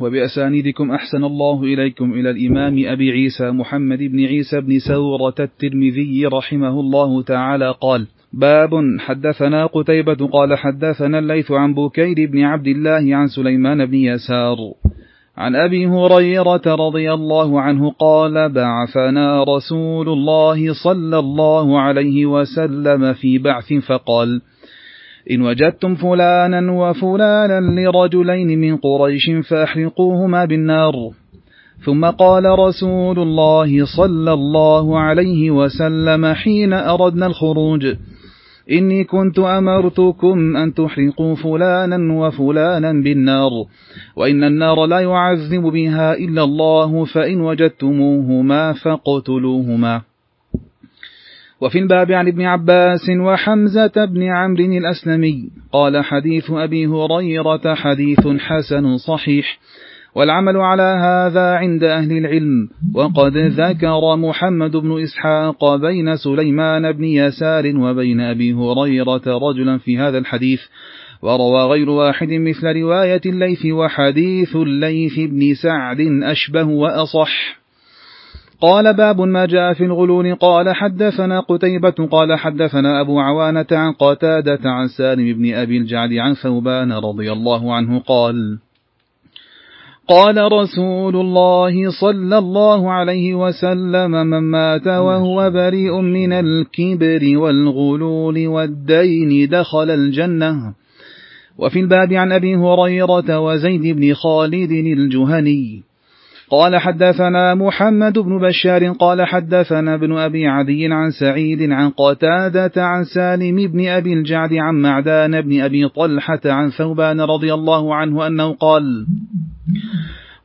وبأسانيدكم أحسن الله إليكم إلى الإمام أبي عيسى محمد بن عيسى بن سورة الترمذي رحمه الله تعالى قال باب حدثنا قتيبة قال حدثنا الليث عن بكير بن عبد الله عن سليمان بن يسار عن أبي هريرة رضي الله عنه قال بعثنا رسول الله صلى الله عليه وسلم في بعث فقال إن وجدتم فلانا وفلانا لرجلين من قريش فأحرقوهما بالنار. ثم قال رسول الله صلى الله عليه وسلم حين أردنا الخروج إني كنت أمرتكم أن تحرقوا فلانا وفلانا بالنار وإن النار لا يعذب بها إلا الله فإن وجدتموهما فاقتلوهما. وفي الباب عن ابن عباس وحمزة بن عمرو الأسلمي قال حديث أبي هريرة حديث حسن صحيح والعمل على هذا عند أهل العلم وقد ذكر محمد بن إسحاق بين سليمان بن يسار وبين أبي هريرة رجلا في هذا الحديث وروى غير واحد مثل رواية الليث وحديث الليث بن سعد أشبه وأصح. قال باب ما جاء في الغلول. قال حدثنا قتيبة قال حدثنا أبو عوانة عن قتادة عن سالم بن أبي الجعد عن ثوبان رضي الله عنه قال قال رسول الله صلى الله عليه وسلم من مات وهو بريء من الكبر والغلول والدين دخل الجنة. وفي الباب عن أبي هريرة وزيد بن خالد الجهني. قال حدثنا محمد بن بشار قال حدثنا ابن أبي عدي عن سعيد عن قتادة عن سالم بن أبي الجعد عن معدان بن أبي طلحة عن ثوبان رضي الله عنه أنه قال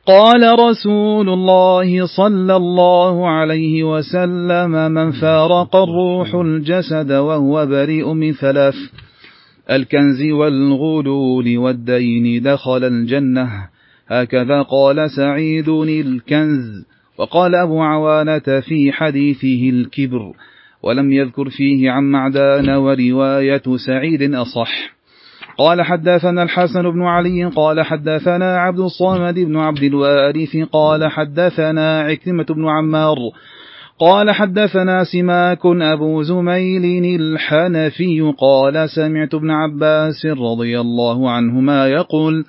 قال رسول الله صلى الله عليه وسلم من فارق الروح الجسد وهو بريء من ثلاث الكنز والغلول والدين دخل الجنة. هكذا قال سعيد الكنز. وقال أبو عوانة في حديثه الكبر ولم يذكر فيه عن معدان ورواية سعيد أصح. قال حدثنا الحسن بن علي قال حدثنا عبد الصامد بن عبد الوارث قال حدثنا عكرمة بن عمار قال حدثنا سماك أبو زميل الحنفي قال سمعت ابن عباس رضي الله عنهما يقول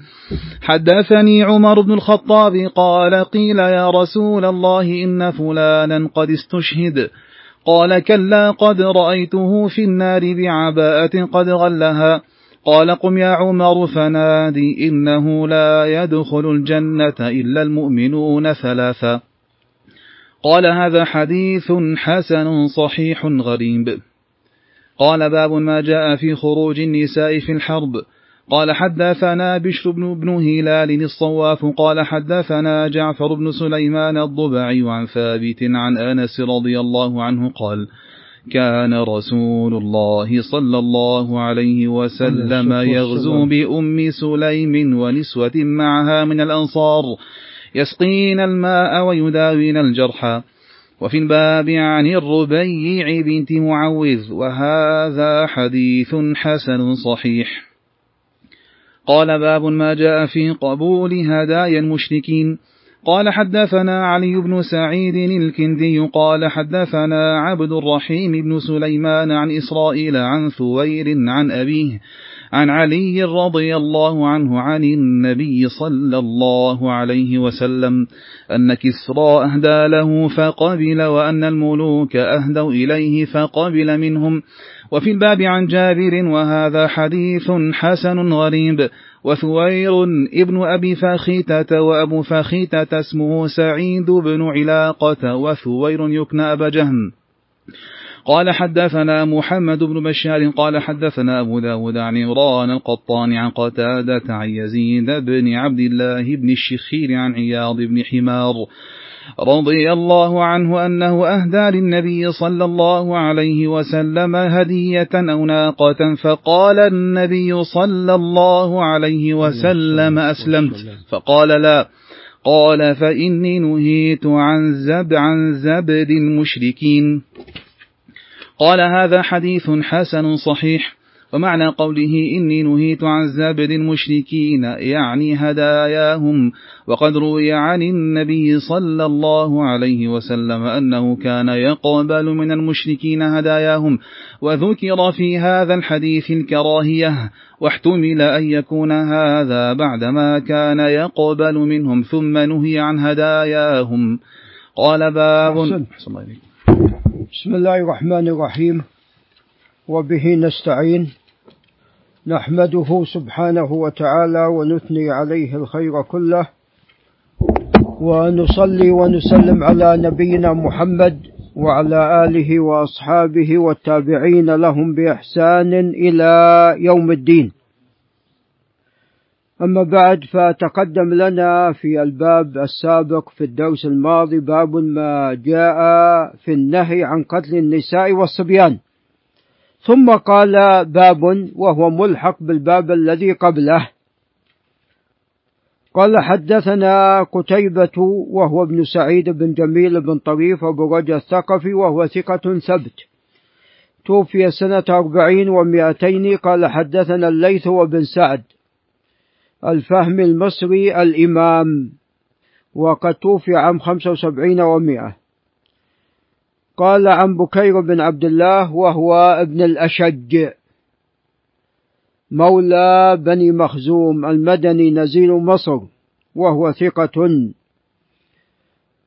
حدثني عمر بن الخطاب قال قيل يا رسول الله إن فلانا قد استشهد قال كلا قد رأيته في النار بعباءة قد غلها قال قم يا عمر فنادي إنه لا يدخل الجنة إلا المؤمنون ثلاثا قال هذا حديث حسن صحيح غريب. قال باب ما جاء في خروج النساء في الحرب. قال حدثنا بشر بن, بن هلال الصواف. قال حدثنا جعفر بن سليمان الضبعي عن ثابت عن أنس رضي الله عنه قال كان رسول الله صلى الله عليه وسلم يغزو بأم سليم ونسوة معها من الأنصار. يسقين الماء ويداوين الجرحى وفي الباب عن الربيع بنت معوذ وهذا حديث حسن صحيح. قال باب ما جاء في قبول هدايا المشركين. قال حدثنا علي بن سعيد الكندي قال حدثنا عبد الرحيم بن سليمان عن إسرائيل عن ثوير عن أبيه عن علي رضي الله عنه عن النبي صلى الله عليه وسلم أن كسرى أهدى له فقبل وأن الملوك أهدوا إليه فقبل منهم. وفي الباب عن جابر وهذا حديث حسن غريب. وثوير ابن أبي فاخيتة وأبو فاخيتة اسمه سعيد بن علاقة. وثوير يكنى أبا جهم. قال حدثنا محمد بن بشار قال حدثنا أبو داود عن عمران القطان عن قتادة عن يزيد بن عبد الله بن الشخير عن عياض بن حمار رضي الله عنه أنه أهدى للنبي صلى الله عليه وسلم هدية أو ناقة فقال النبي صلى الله عليه وسلم أسلمت فقال لا قال فإني نهيت عن زب عن زبد المشركين قال هذا حديث حسن صحيح. ومعنى قوله إني نهيت عن زابد المشركين يعني هداياهم. وقد روي عن النبي صلى الله عليه وسلم أنه كان يقبل من المشركين هداياهم. وذكر في هذا الحديث الكراهية. واحتمل أن يكون هذا بعدما كان يقبل منهم ثم نهي عن هداياهم. قال باب بسم الله الرحمن الرحيم. وبه نستعين. نحمده سبحانه وتعالى ونثني عليه الخير كله. ونصلي ونسلم على نبينا محمد وعلى آله وأصحابه والتابعين لهم بإحسان إلى يوم الدين. أما بعد فتقدم لنا في الباب السابق في الدرس الماضي باب ما جاء في النهي عن قتل النساء والصبيان. ثم قال باب وهو ملحق بالباب الذي قبله. قال حدثنا قتيبة وهو ابن سعيد بن جميل بن طريف أبو رجا الثقفي وهو ثقة ثبت. توفي سنة أربعين ومائتين قال حدثنا الليث وابن سعد. الفهم المصري الإمام وقد توفي عام خمسة وسبعين ومائة. قال عن بكير بن عبد الله وهو ابن الأشج. مولى بني مخزوم المدني نزيل مصر وهو ثقة.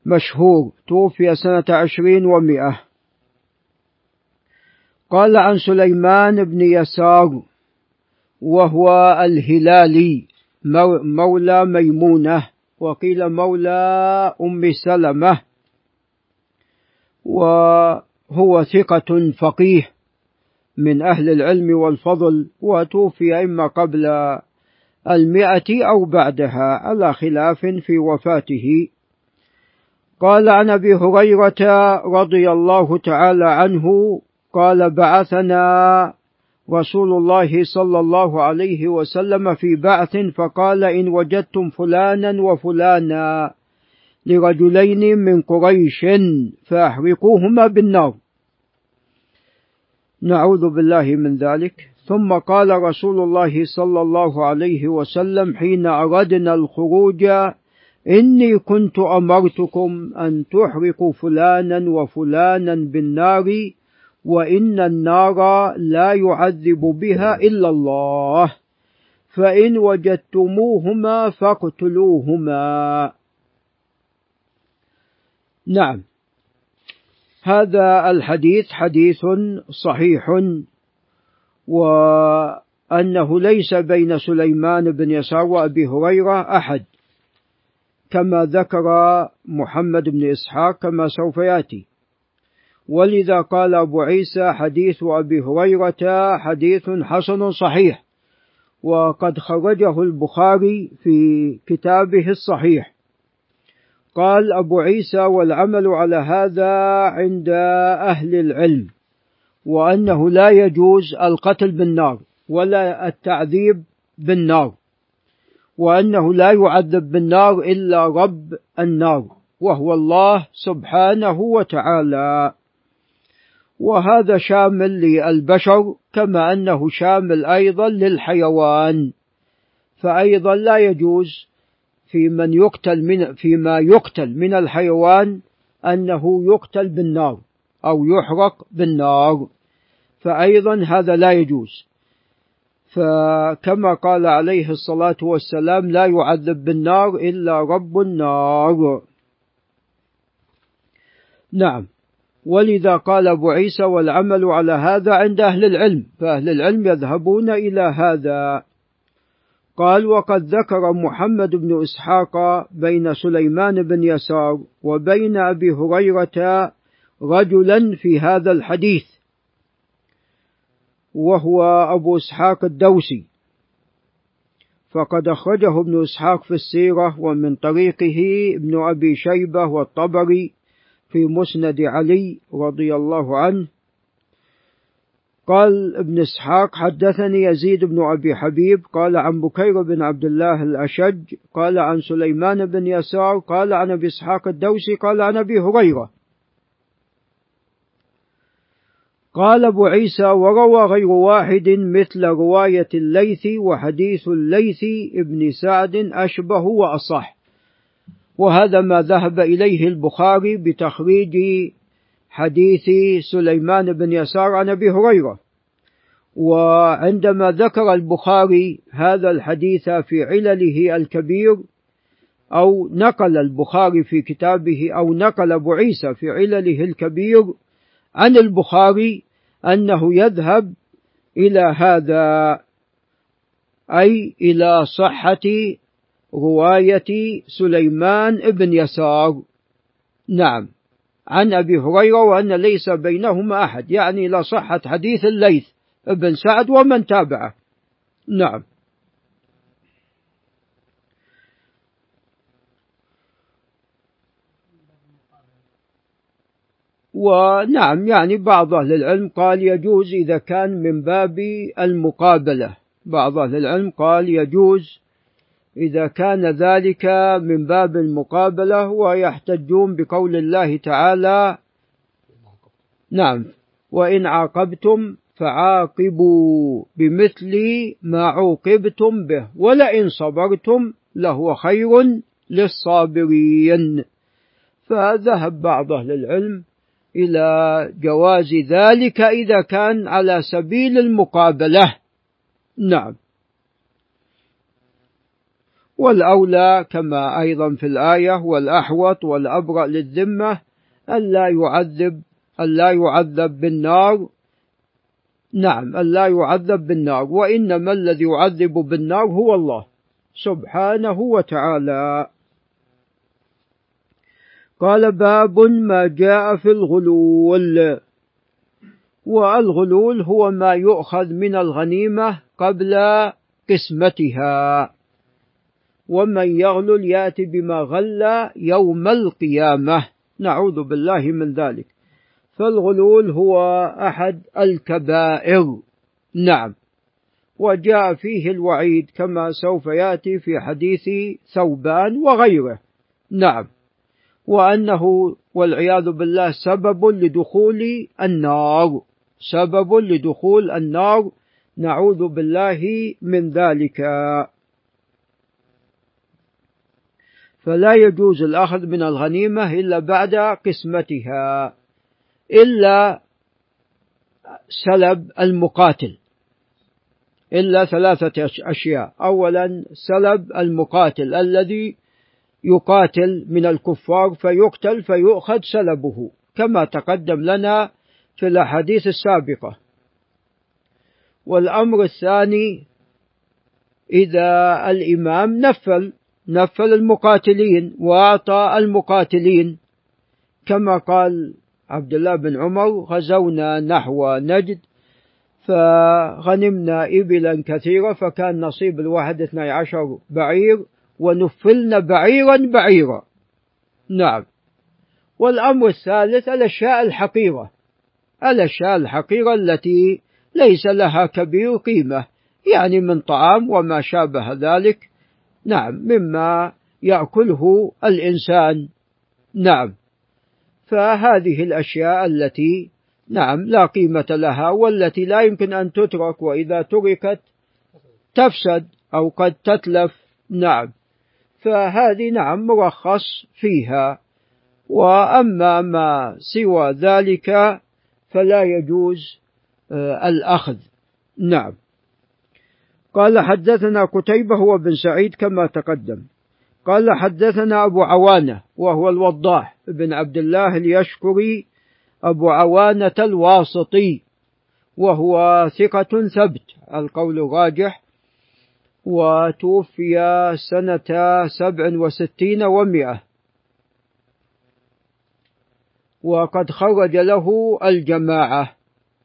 مشهور توفي سنة عشرين ومئة قال عن سليمان بن يسار وهو الهلالي. مولى ميمونة وقيل مولى أم سلمة وهو ثقة فقيه من أهل العلم والفضل وتوفي إما قبل المئة أو بعدها على خلاف في وفاته. قال عن أبي هريرة رضي الله تعالى عنه قال بعثنا رسول الله صلى الله عليه وسلم في بعث فقال إن وجدتم فلانا وفلانا لرجلين من قريش فأحرقوهما بالنار. نعوذ بالله من ذلك. ثم قال رسول الله صلى الله عليه وسلم حين أردنا الخروج إني كنت أمرتكم أن تحرقوا فلانا وفلانا بالنار وإن النار لا يعذب بها إلا الله. فإن وجدتموهما فاقتلوهما. نعم. هذا الحديث حديث صحيح وأنه ليس بين سليمان بن يسار وأبي هريرة أحد كما ذكر محمد بن إسحاق كما سوف يأتي. ولذا قال أبو عيسى حديث أبي هريرة حديث حسن صحيح وقد خرجه البخاري في كتابه الصحيح. قال أبو عيسى والعمل على هذا عند أهل العلم وأنه لا يجوز القتل بالنار ولا التعذيب بالنار وأنه لا يعذب بالنار إلا رب النار وهو الله سبحانه وتعالى. وهذا شامل للبشر كما أنه شامل أيضا للحيوان. فأيضا لا يجوز في من يقتل من فيما يقتل من الحيوان أنه يقتل بالنار أو يحرق بالنار. فأيضا هذا لا يجوز. فكما قال عليه الصلاة والسلام لا يعذب بالنار إلا رب النار. نعم. ولذا قال أبو عيسى والعمل على هذا عند أهل العلم فأهل العلم يذهبون إلى هذا. قال وقد ذكر محمد بن إسحاق بين سليمان بن يسار وبين أبي هريرة رجلا في هذا الحديث وهو أبو إسحاق الدوسي. فقد أخرجه ابن إسحاق في السيرة ومن طريقه ابن أبي شيبة والطبري في مسند علي رضي الله عنه قال ابن إسحاق حدثني يزيد بن أبي حبيب قال عن بكير بن عبد الله الأشج قال عن سليمان بن يسار قال عن أبي إسحاق الدوسي قال عن أبي هريرة. قال أبو عيسى وروى غير واحد مثل رواية الليث وحديث الليث ابن سعد أشبه وأصح. وهذا ما ذهب إليه البخاري بتخريج حديث سليمان بن يسار عن أبي هريرة. وعندما ذكر البخاري هذا الحديث في علله الكبير أو نقل البخاري في كتابه أو نقل أبو عيسى في علله الكبير عن البخاري أنه يذهب إلى هذا أي إلى صحة رواية سليمان بن يسار. نعم. عن أبي هريرة وأن ليس بينهما أحد يعني إلى صحة حديث الليث بن سعد ومن تابعه. نعم. ونعم يعني بعض أهل العلم قال يجوز إذا كان من باب المقابلة. بعض أهل العلم قال يجوز إذا كان ذلك من باب المقابلة ويحتجون بقول الله تعالى. نعم. وإن عاقبتم فعاقبوا بمثل ما عوقبتم به ولئن صبرتم لهو خير للصابرين. فذهب بعض أهل العلم إلى جواز ذلك إذا كان على سبيل المقابلة. نعم. والأولى كما أيضا في الآية والأحوط والأبرأ للذمة ألا يعذب ألا يعذب بالنار. نعم ألا يعذب بالنار وإنما الذي يعذب بالنار هو الله سبحانه وتعالى. قال باب ما جاء في الغلول والغلول هو ما يؤخذ من الغنيمة قبل قسمتها. ومن يغلل يأتي بما غل يوم القيامة. نعوذ بالله من ذلك. فالغلول هو أحد الكبائر. نعم. وجاء فيه الوعيد كما سوف يأتي في حديث ثوبان وغيره. نعم. وأنه والعياذ بالله سبب لدخول النار. سبب لدخول النار. نعوذ بالله من ذلك. فلا يجوز الأخذ من الغنيمة إلا بعد قسمتها إلا سلب المقاتل إلا ثلاثة أشياء. أولا سلب المقاتل الذي يقاتل من الكفار فيقتل فيؤخذ سلبه كما تقدم لنا في الأحاديث السابقة. والأمر الثاني إذا الإمام نفل نفل المقاتلين وأعطى المقاتلين. كما قال عبد الله بن عمر غزونا نحو نجد فغنمنا إبلا كثيرة فكان نصيب الواحد اثني عشر بعير ونفلنا بعيرا بعيرا. نعم. والأمر الثالث الأشياء الحقيرة. الأشياء الحقيرة التي ليس لها كبير قيمة يعني من طعام وما شابه ذلك. نعم مما يأكله الإنسان. نعم. فهذه الأشياء التي نعم لا قيمة لها والتي لا يمكن أن تترك وإذا تركت تفسد أو قد تتلف. نعم. فهذه نعم مرخص فيها. وأما ما سوى ذلك فلا يجوز آه، الأخذ. نعم. قال حدثنا قتيبة هو بن سعيد كما تقدم. قال حدثنا أبو عوانة وهو الوضاح بن عبد الله اليشكري أبو عوانة الواسطي وهو ثقة ثبت القول راجح وتوفي سنة سبع وستين ومئة وقد خرج له الجماعة.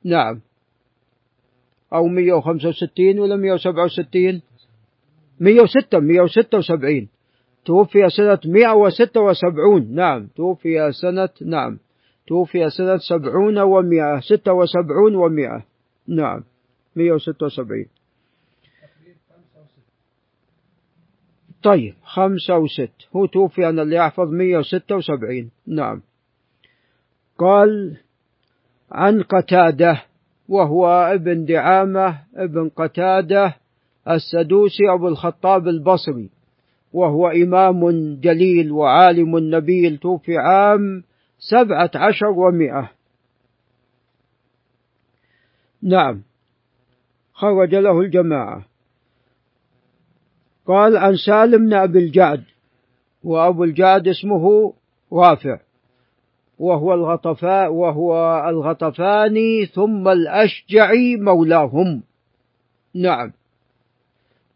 نعم. أو مئة وخمسة وستين ولا مئة وسبعة وستين؟ مئة وستة مئة وستة وسبعين. توفي سنة مئة وستة وسبعون. نعم توفي سنة نعم. توفي سنة سبعون ومئة ستة وسبعون ومئة نعم مئة وستة وسبعين. طيب خمسة وست. هو توفي أنا اللي أحفظ مية وستة وسبعين. نعم. قال عن قتادة. وهو ابن دعامة ابن قتادة السدوسي أبو الخطاب البصري. وهو إمام جليل وعالم نبيل توفي عام سبعة عشر ومائه نعم. خرج له الجماعة. قال عن سالم بن أبي الجعد وأبو الجعد اسمه رافع. وهو الغطفاء وهو الغطفاني ثم الأشجعي مولاهم. نعم.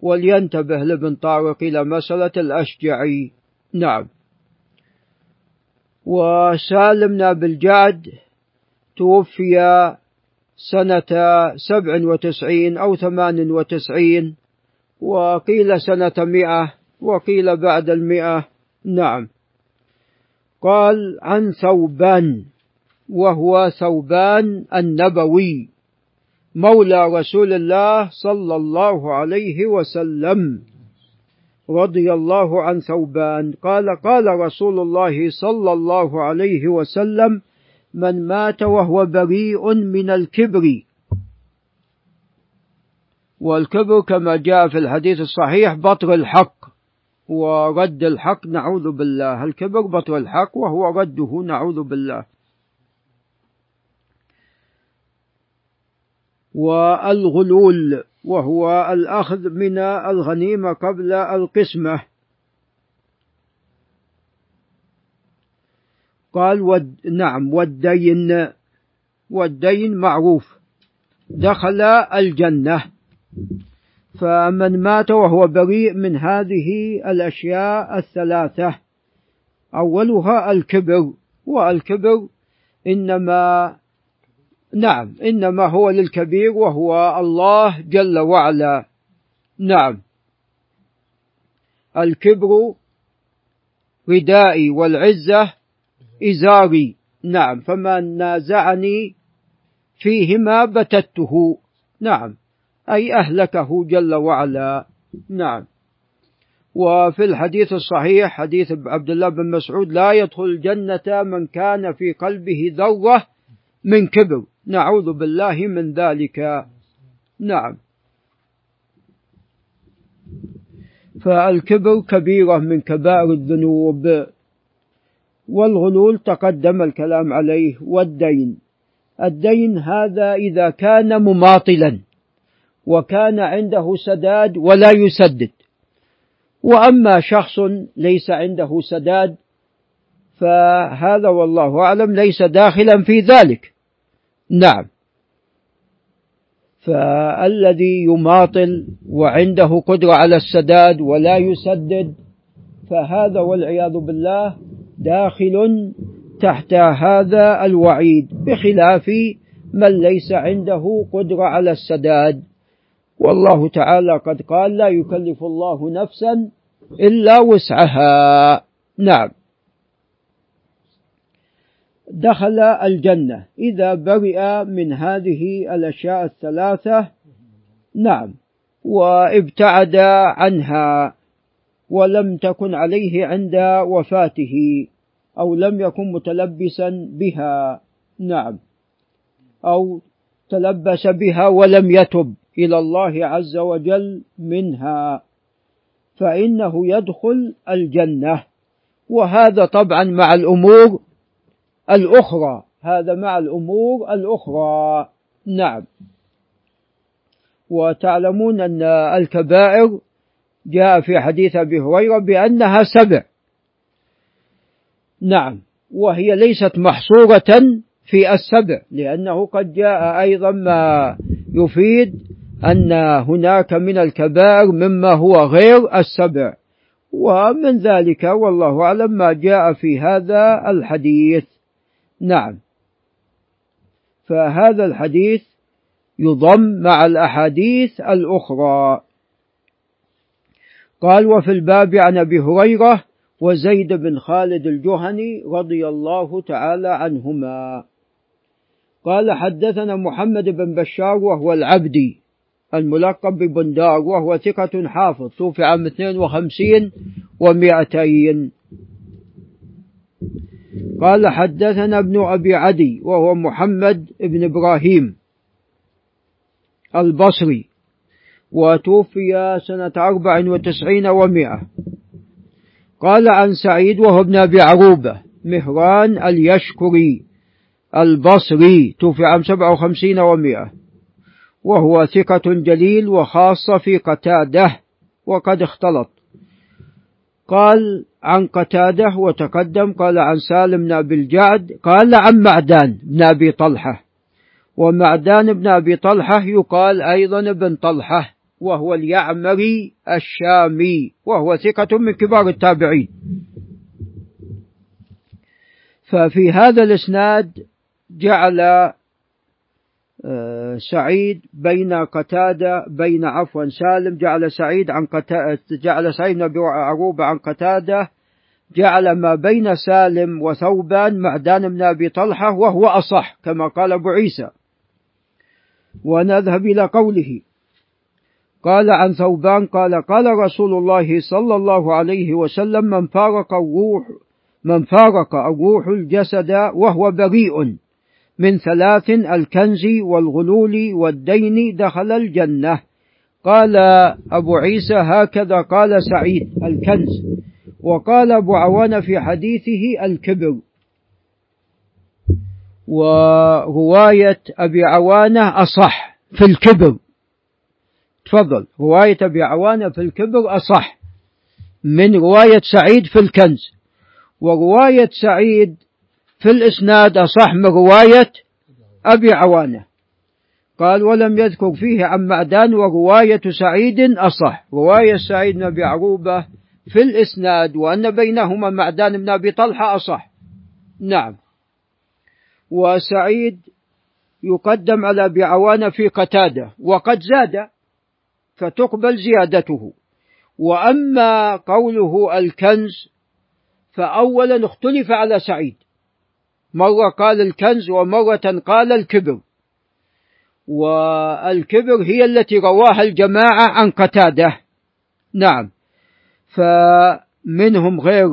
ولينتبه لابن طارق إلى مسألة الأشجعي. نعم. وسالم بن الجعد توفي سنة سبع وتسعين أو ثمان وتسعين وقيل سنة مئة وقيل بعد المئة. نعم. قال عن ثوبان وهو ثوبان النبوي مولى رسول الله صلى الله عليه وسلم رضي الله عن ثوبان. قال قال رسول الله صلى الله عليه وسلم من مات وهو بريء من الكبر. والكبر كما جاء في الحديث الصحيح بطر الحق. ورد الحق نعوذ بالله. الكبر بطر الحق وهو رده نعوذ بالله. والغلول وهو الأخذ من الغنيمة قبل القسمة. قال ود نعم والدين والدين معروف. دخل الجنة. فمن مات وهو بريء من هذه الأشياء الثلاثة أولها الكبر والكبر إنما نعم إنما هو للكبير وهو الله جل وعلا. نعم. الكبر ردائي والعزة إزاري. نعم. فمن نازعني فيهما بتته. نعم. أي أهلكه جل وعلا. نعم. وفي الحديث الصحيح حديث عبد الله بن مسعود لا يدخل الجنة من كان في قلبه ذرة من كبر. نعوذ بالله من ذلك. نعم. فالكبر كبيرة من كبائر الذنوب. والغلول تقدم الكلام عليه. والدين. الدين هذا إذا كان مماطلا. وكان عنده سداد ولا يسدد. وأما شخص ليس عنده سداد فهذا والله أعلم ليس داخلا في ذلك. نعم. فالذي يماطل وعنده قدرة على السداد ولا يسدد فهذا والعياذ بالله داخل تحت هذا الوعيد بخلاف من ليس عنده قدرة على السداد. والله تعالى قد قال لا يكلف الله نفسا إلا وسعها. نعم. دخل الجنة. إذا برئ من هذه الأشياء الثلاثة نعم. وابتعد عنها ولم تكن عليه عند وفاته أو لم يكن متلبسا بها نعم. أو تلبس بها ولم يتب. إلى الله عز وجل منها فإنه يدخل الجنة. وهذا طبعا مع الأمور الأخرى هذا مع الأمور الأخرى. نعم. وتعلمون أن الكبائر جاء في حديث أبي هريرة بأنها سبع. نعم. وهي ليست محصورة في السبع لأنه قد جاء أيضا ما يفيد أن هناك من الكبائر مما هو غير السبع. ومن ذلك والله أعلم ما جاء في هذا الحديث. نعم. فهذا الحديث يضم مع الأحاديث الأخرى. قال وفي الباب عن أبي هريرة وزيد بن خالد الجهني رضي الله تعالى عنهما. قال حدثنا محمد بن بشار وهو العبدي. الملقب ببندار وهو ثقة حافظ توفي عام 52 و200 قال حدثنا ابن أبي عدي وهو محمد بن إبراهيم البصري وتوفي سنة أربع وتسعين ومائة قال عن سعيد وهو ابن أبي عروبة مهران اليشكري البصري توفي عام سبع وخمسين ومائة وهو ثقة جليل وخاصة في قتاده وقد اختلط. قال عن قتاده وتقدم قال عن سالم بن أبي الجعد قال عن معدان بن أبي طلحة. ومعدان بن أبي طلحة يقال أيضا ابن طلحة وهو اليعمري الشامي وهو ثقة من كبار التابعين. ففي هذا الإسناد جعل سعيد بين قتادة بين عفوا سالم جعل سعيد عن قتادة جعل سعيد بن عروبة عن قتادة جعل ما بين سالم وثوبان معدان بن أبي طلحة وهو أصح كما قال أبو عيسى. ونذهب إلى قوله. قال عن ثوبان قال قال رسول الله صلى الله عليه وسلم من فارق الروح من فارق الروح الجسد وهو بريء من ثلاث الكنز والغلول والدين دخل الجنة. قال أبو عيسى هكذا قال سعيد الكنز. وقال أبو عوان في حديثه الكبر. ورواية أبي عوانة أصح في الكبر. تفضل. رواية أبي عوانة في الكبر أصح. من رواية سعيد في الكنز. ورواية سعيد في الإسناد أصح من رواية أبي عوانة. قال ولم يذكر فيه عن معدان ورواية سعيد أصح. رواية سعيد بن أبي عروبة في الإسناد وأن بينهما معدان بن أبي طلحة أصح. نعم. وسعيد يقدم على أبي عوانة في قتادة وقد زاد فتقبل زيادته. وأما قوله الكنز فأولا اختلف على سعيد. مرة قال الكنز ومرة قال الكبر. والكبر هي التي رواها الجماعة عن قتادة. نعم. فمنهم غير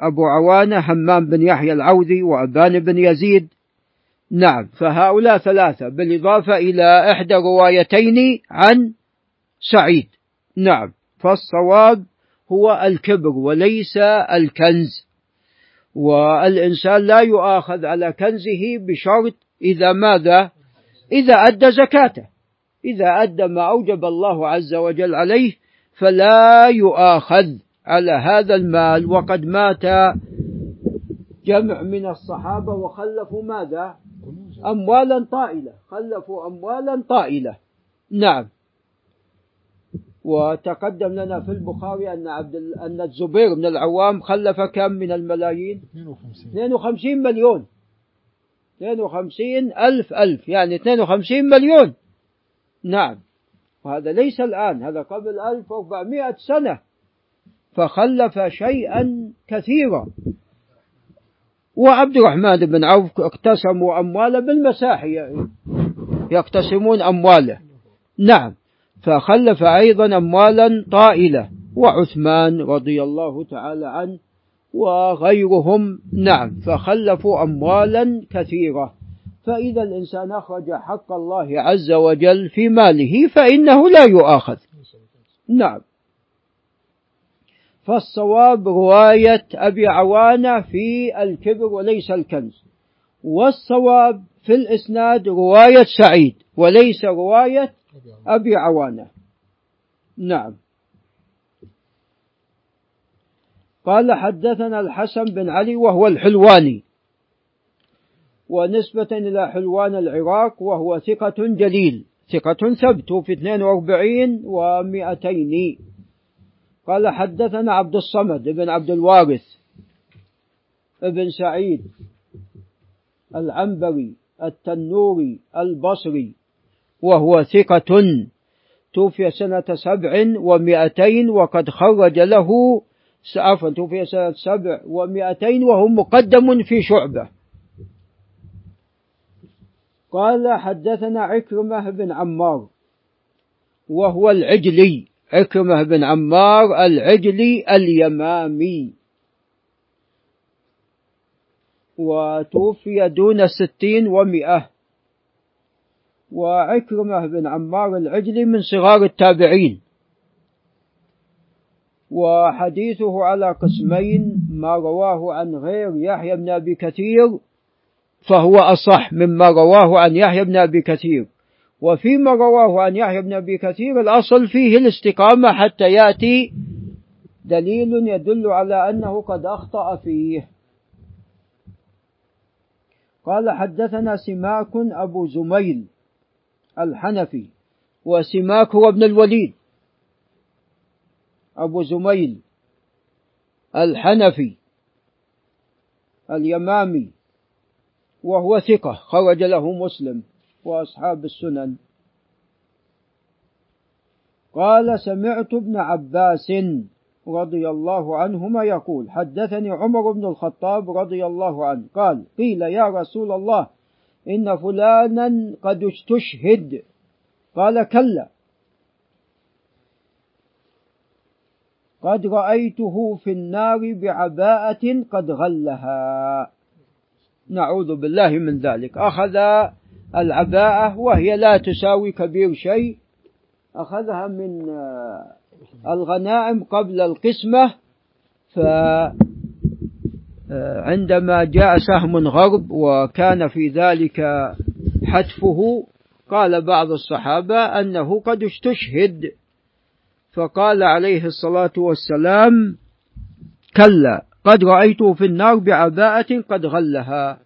أبو عوانة همام بن يحيى العوذي وأبان بن يزيد. نعم. فهؤلاء ثلاثة بالإضافة إلى إحدى روايتين عن سعيد. نعم. فالصواب هو الكبر وليس الكنز. والإنسان لا يؤاخذ على كنزه بشرط إذا ماذا؟ إذا أدى زكاته. إذا أدى ما أوجب الله عز وجل عليه فلا يؤاخذ على هذا المال. وقد مات جمع من الصحابة وخلفوا ماذا؟ أموالا طائلة. خلفوا أموالا طائلة. نعم. وتقدم لنا في البخاري أن عبد أن الزبير بن العوام خلف كم من الملايين؟ 52 52 مليون. 52 ألف ألف يعني 52 مليون. نعم. وهذا ليس الآن هذا قبل 1400 سنة. فخلف شيئا كثيرا. وعبد الرحمن بن عوف اقتسموا أمواله بالمساحي يقتسمون أمواله. نعم. فخلف أيضا أموالا طائلة وعثمان رضي الله تعالى عنه وغيرهم. نعم فخلفوا أموالا كثيرة. فإذا الإنسان أخرج حق الله عز وجل في ماله فإنه لا يؤاخذ. نعم. فالصواب رواية أبي عوانة في الكبر وليس الكنز. والصواب في الإسناد رواية سعيد وليس رواية أبي عوانة. نعم. قال حدثنا الحسن بن علي وهو الحلواني ونسبة إلى حلوان العراق وهو ثقة جليل ثقة ثبت في 42 و200 قال حدثنا عبد الصمد بن عبد الوارث ابن سعيد العنبري التنوري البصري وهو ثقة. توفي سنة سبع ومائتين وقد خرج له عفوا توفي سنة سبع ومائتين وهو مقدم في شعبة. قال حدثنا عكرمة بن عمار وهو العجلي. عكرمة بن عمار العجلي اليمامي. وتوفي دون الستين ومئة. وعكرمة بن عمار العجلي من صغار التابعين. وحديثه على قسمين ما رواه عن غير يحيى بن أبي كثير فهو أصح مما رواه عن يحيى بن أبي كثير. وفيما رواه عن يحيى بن أبي كثير الأصل فيه الاستقامة حتى يأتي دليل يدل على أنه قد أخطأ فيه. قال حدثنا سماك أبو زميل الحنفي وسماك هو ابن الوليد. أبو زميل الحنفي اليمامي وهو ثقة خرج له مسلم وأصحاب السنن. قال سمعت ابن عباس رضي الله عنهما يقول حدثني عمر بن الخطاب رضي الله عنه قال قيل يا رسول الله إن فلانا قد استشهد قال كلا. قد رأيته في النار بعباءة قد غلها. نعوذ بالله من ذلك. أخذ العباءة وهي لا تساوي كبير شيء. أخذها من الغنائم قبل القسمة. فعندما جاء سهم غرب وكان في ذلك حتفه قال بعض الصحابة أنه قد استشهد فقال عليه الصلاة والسلام كلا قد رأيته في النار بعباءة قد غلها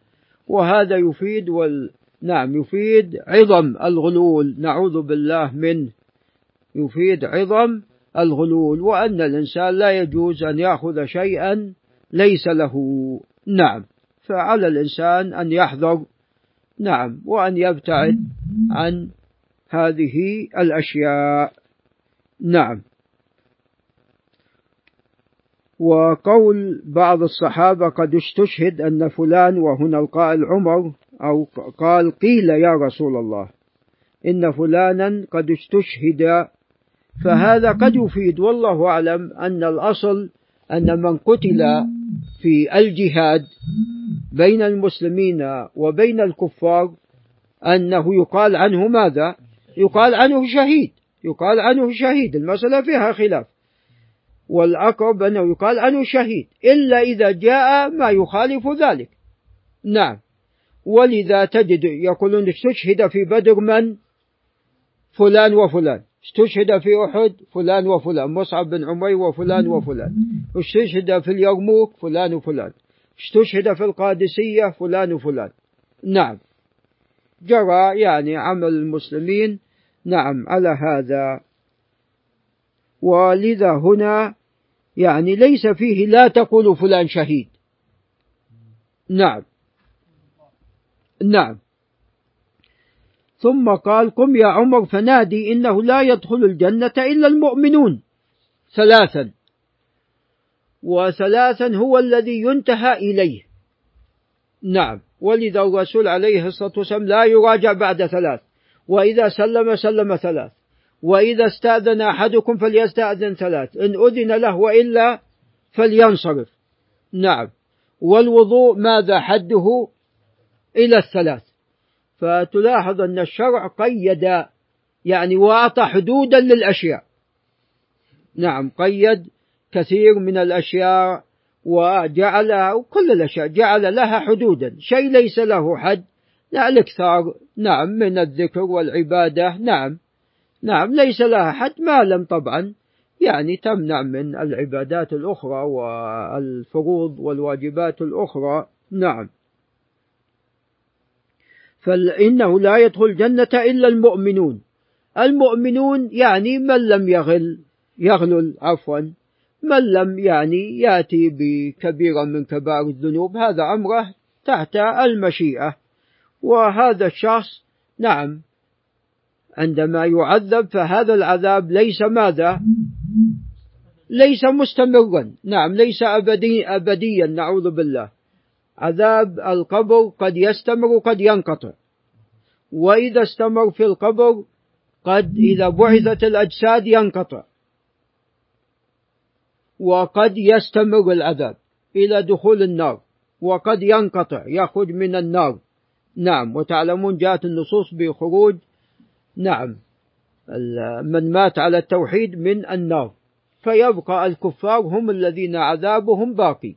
وهذا يفيد وال نعم يفيد عظم الغلول نعوذ بالله منه يفيد عظم الغلول وأن الإنسان لا يجوز أن يأخذ شيئا ليس له. نعم. فعلى الإنسان أن يحذر. نعم. وأن يبتعد عن هذه الأشياء. نعم. وقول بعض الصحابة قد استشهد أن فلان وهنا القائل عمر أو قال قيل يا رسول الله. إن فلانا قد استشهد. فهذا قد يفيد والله أعلم أن الأصل أن من قتل في الجهاد بين المسلمين وبين الكفار أنه يقال عنه ماذا؟ يقال عنه شهيد. يقال عنه شهيد. المسألة فيها خلاف. والأقرب أنه يقال عنه شهيد. إلا إذا جاء ما يخالف ذلك. نعم. ولذا تجد يقولون استشهد في بدر من؟ فلان وفلان. استشهد في أحد فلان وفلان مصعب بن عمير وفلان وفلان. استشهد في اليرموك فلان وفلان. استشهد في القادسية فلان وفلان. نعم. جرى يعني عمل المسلمين. نعم على هذا. ولذا هنا يعني ليس فيه لا تقول فلان شهيد. نعم. نعم. ثم قال قم يا عمر فنادي إنه لا يدخل الجنة إلا المؤمنون. ثلاثا. وثلاثا هو الذي ينتهى إليه. نعم. ولذا الرسول عليه الصلاة والسلام لا يراجع بعد ثلاث. وإذا سلم سلم ثلاث. وإذا استأذن أحدكم فليستأذن ثلاث. إن أذن له وإلا فلينصرف. نعم. والوضوء ماذا حده؟ إلى الثلاث. فتلاحظ أن الشرع قيد يعني وأعطى حدودا للأشياء. نعم قيد كثير من الأشياء وجعل كل الأشياء جعل لها حدودا. شيء ليس له حد الإكثار. نعم من الذكر والعبادة. نعم نعم ليس لها حد ما لم طبعا. يعني تمنع من العبادات الأخرى والفروض والواجبات الأخرى. نعم. فإنه لا يدخل الجنة إلا المؤمنون. المؤمنون يعني من لم يغل يغلل عفوا من لم يعني يأتي بكبيرة من كبائر الذنوب. هذا أمره تحت المشيئة. وهذا الشخص نعم عندما يعذب فهذا العذاب ليس ماذا؟ ليس مستمرا. نعم ليس أبدي أبديا نعوذ بالله. عذاب القبر قد يستمر وقد ينقطع. وإذا استمر في القبر قد إذا بعثت الأجساد ينقطع. وقد يستمر العذاب إلى دخول النار وقد ينقطع يخرج من النار. نعم وتعلمون جاءت النصوص بخروج نعم من مات على التوحيد من النار. فيبقى الكفار هم الذين عذابهم باقي.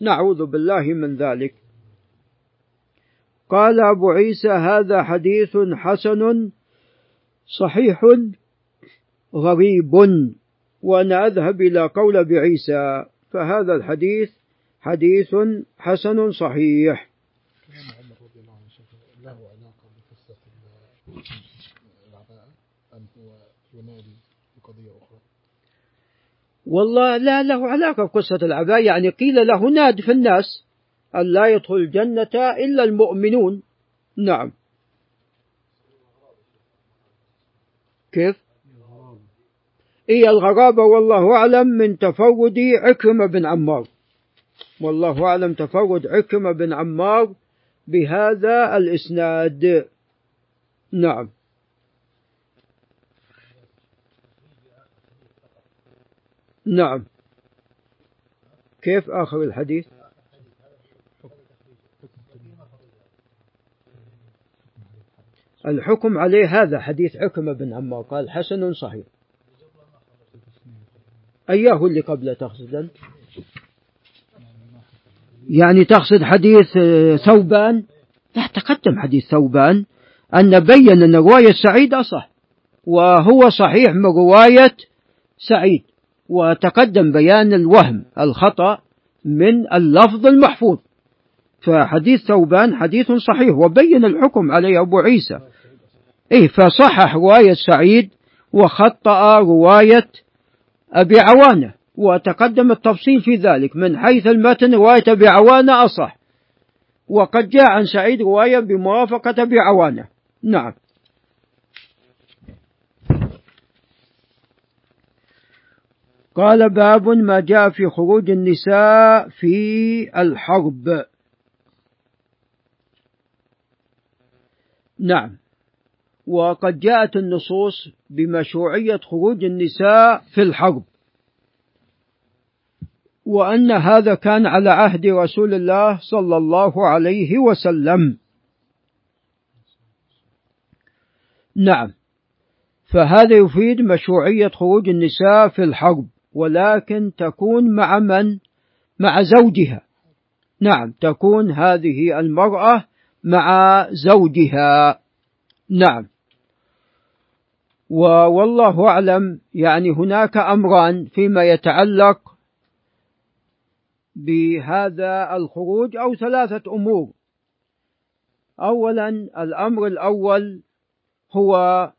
نعوذ بالله من ذلك. قال أبو عيسى هذا حديث حسن صحيح غريب وأنا أذهب إلى قول بعيسى فهذا الحديث حديث حسن صحيح. والله لا له علاقة بقصة العباءة يعني قيل له ناد في الناس. أن لا يدخل الجنة إلا المؤمنون. نعم. كيف؟ إي الغرابة؟ والله أعلم من تفرد عكرمة بن عمار. والله أعلم تفرد عكرمة بن عمار بهذا الإسناد. نعم. نعم. كيف آخر الحديث؟ الحكم عليه هذا حديث عكمة بن عمار قال حسن صحيح. أياه اللي قبله تقصد يعني تقصد حديث آه، ثوبان؟ لا تقدم حديث ثوبان. أن بين أن رواية سعيد أصح وهو صحيح من رواية سعيد. وتقدم بيان الوهم الخطأ من اللفظ المحفوظ. فحديث ثوبان حديث صحيح وبين الحكم عليه أبو عيسى. إيه فصحح رواية سعيد وخطأ رواية أبي عوانة وتقدم التفصيل في ذلك من حيث المتن رواية أبي عوانة أصح. وقد جاء عن سعيد رواية بموافقة أبي عوانة. نعم. قال باب ما جاء في خروج النساء في الحرب. نعم. وقد جاءت النصوص بمشروعية خروج النساء في الحرب. وأن هذا كان على عهد رسول الله صلى الله عليه وسلم. نعم. فهذا يفيد مشروعية خروج النساء في الحرب ولكن تكون مع من؟ مع زوجها. نعم تكون هذه المرأة مع زوجها. نعم. والله أعلم يعني هناك أمران فيما يتعلق بهذا الخروج أو ثلاثة أمور. أولا الأمر الأول هو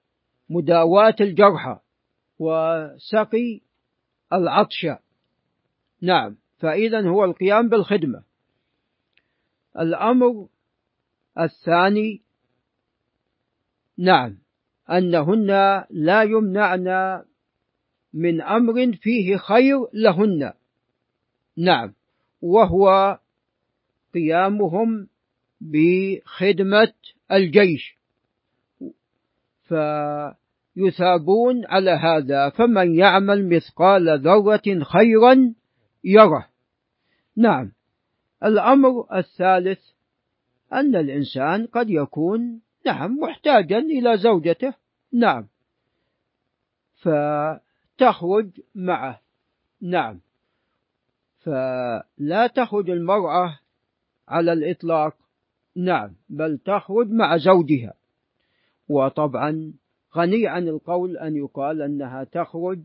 مداواة الجرحى وسقي العطش. نعم فإذا هو القيام بالخدمة. الأمر الثاني نعم أنهن لا يمنعن من أمر فيه خير لهن. نعم وهو قيامهم بخدمة الجيش. فيثابون على هذا فمن يعمل مثقال ذرة خيرا يره. نعم الأمر الثالث أن الإنسان قد يكون نعم محتاجا إلى زوجته نعم. فتخرج معه نعم. فلا تخرج المرأة على الإطلاق نعم بل تخرج مع زوجها. وطبعا غني عن القول أن يقال أنها تخرج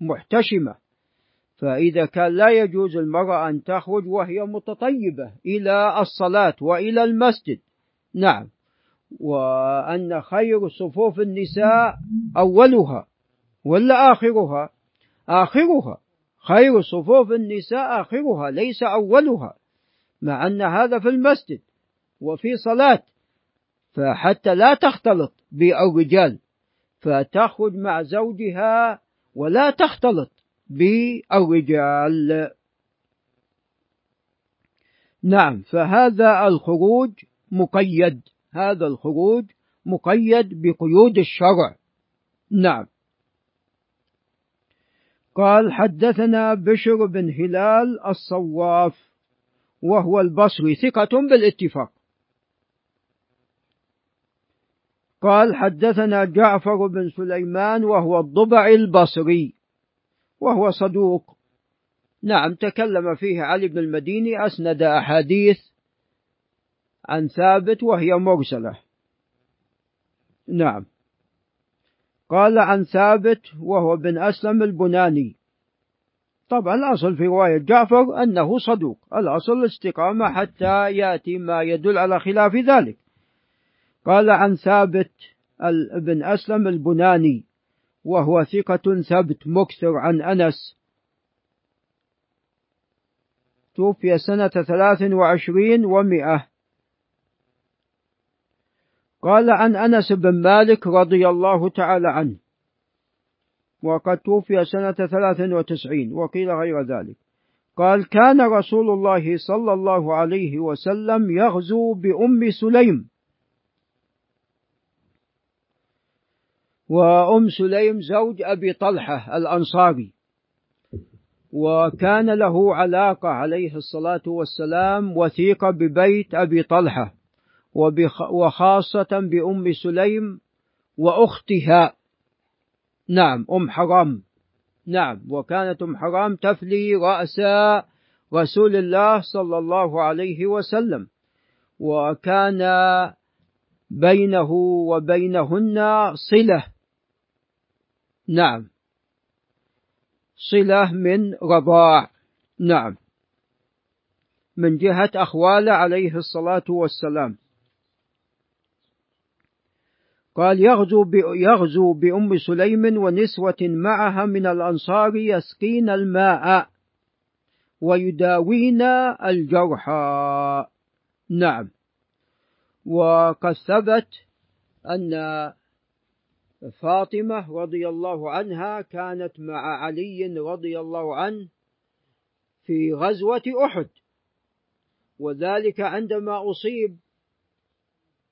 محتشمة. فإذا كان لا يجوز المرأة أن تخرج وهي متطيبة إلى الصلاة وإلى المسجد. نعم. وأن خير صفوف النساء أولها ولا آخرها؟ آخرها. خير صفوف النساء آخرها ليس أولها مع أن هذا في المسجد وفي صلاة. فحتى لا تختلط بالرجال فتخرج مع زوجها ولا تختلط. بالرجال نعم فهذا الخروج مقيد هذا الخروج مقيد بقيود الشرع. نعم. قال حدثنا بشر بن هلال الصواف وهو البصري ثقة بالاتفاق. قال حدثنا جعفر بن سليمان وهو الضبع البصري. وهو صدوق. نعم تكلم فيه علي بن المديني أسند أحاديث عن ثابت وهي مرسلة. نعم. قال عن ثابت وهو بن أسلم البناني. طبعا الأصل في رواية جعفر أنه صدوق. الأصل الاستقامة حتى يأتي ما يدل على خلاف ذلك. قال عن ثابت بن أسلم البناني. وهو ثقة ثبت مكثر عن أنس. توفي سنة ثلاث وعشرين ومئة. قال عن أنس بن مالك رضي الله تعالى عنه. وقد توفي سنة ثلاث وتسعين وقيل غير ذلك. قال كان رسول الله صلى الله عليه وسلم يغزو بأم سليم. وأم سليم زوج أبي طلحة الأنصاري. وكان له علاقة عليه الصلاة والسلام وثيقة ببيت أبي طلحة وخاصة بأم سليم وأختها. نعم أم حرام. نعم وكانت أم حرام تفلي رأس رسول الله صلى الله عليه وسلم. وكان بينه وبينهن صلة. نعم. صلة من رضاع. نعم. من جهة أخواله عليه الصلاة والسلام. قال يغزو يغزو بأم سليم ونسوة معها من الأنصار يسقين الماء ويداوين الجرحى نعم. وقد ثبت أن فاطمة رضي الله عنها كانت مع علي رضي الله عنه في غزوة أحد. وذلك عندما أصيب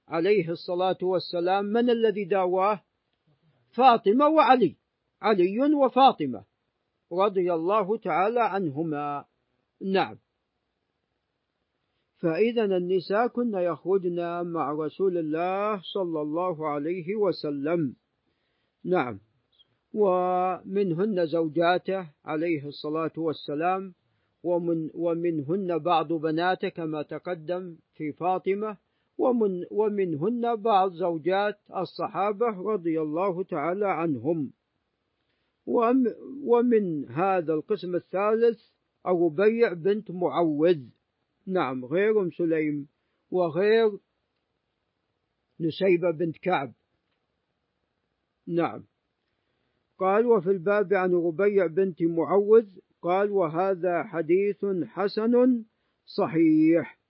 عليه الصلاة والسلام من الذي داواه؟ فاطمة وعلي علي وفاطمة رضي الله تعالى عنهما. نعم. فإذا النساء كن يخرجن مع رسول الله صلى الله عليه وسلم. نعم. ومنهن زوجاته عليه الصلاة والسلام ومن ومنهن بعض بناته كما تقدم في فاطمة ومن ومنهن بعض زوجات الصحابة رضي الله تعالى عنهم. ومن هذا القسم الثالث الربيع بنت معوذ. نعم غير ام سليم وغير نسيبة بنت كعب. نعم. قال وفي الباب عن ربيع بنت معوذ قال وهذا حديث حسن صحيح.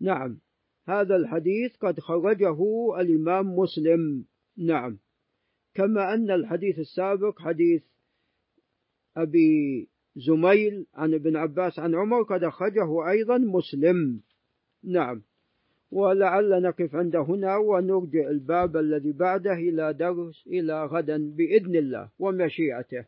نعم. هذا الحديث قد خرجه الإمام مسلم. نعم. كما أن الحديث السابق حديث أبي زميل عن ابن عباس عن عمر قد أخرجه أيضا مسلم. نعم. ولعل نقف عند هنا ونرجع الباب الذي بعده إلى درس إلى غدا بإذن الله ومشيئته.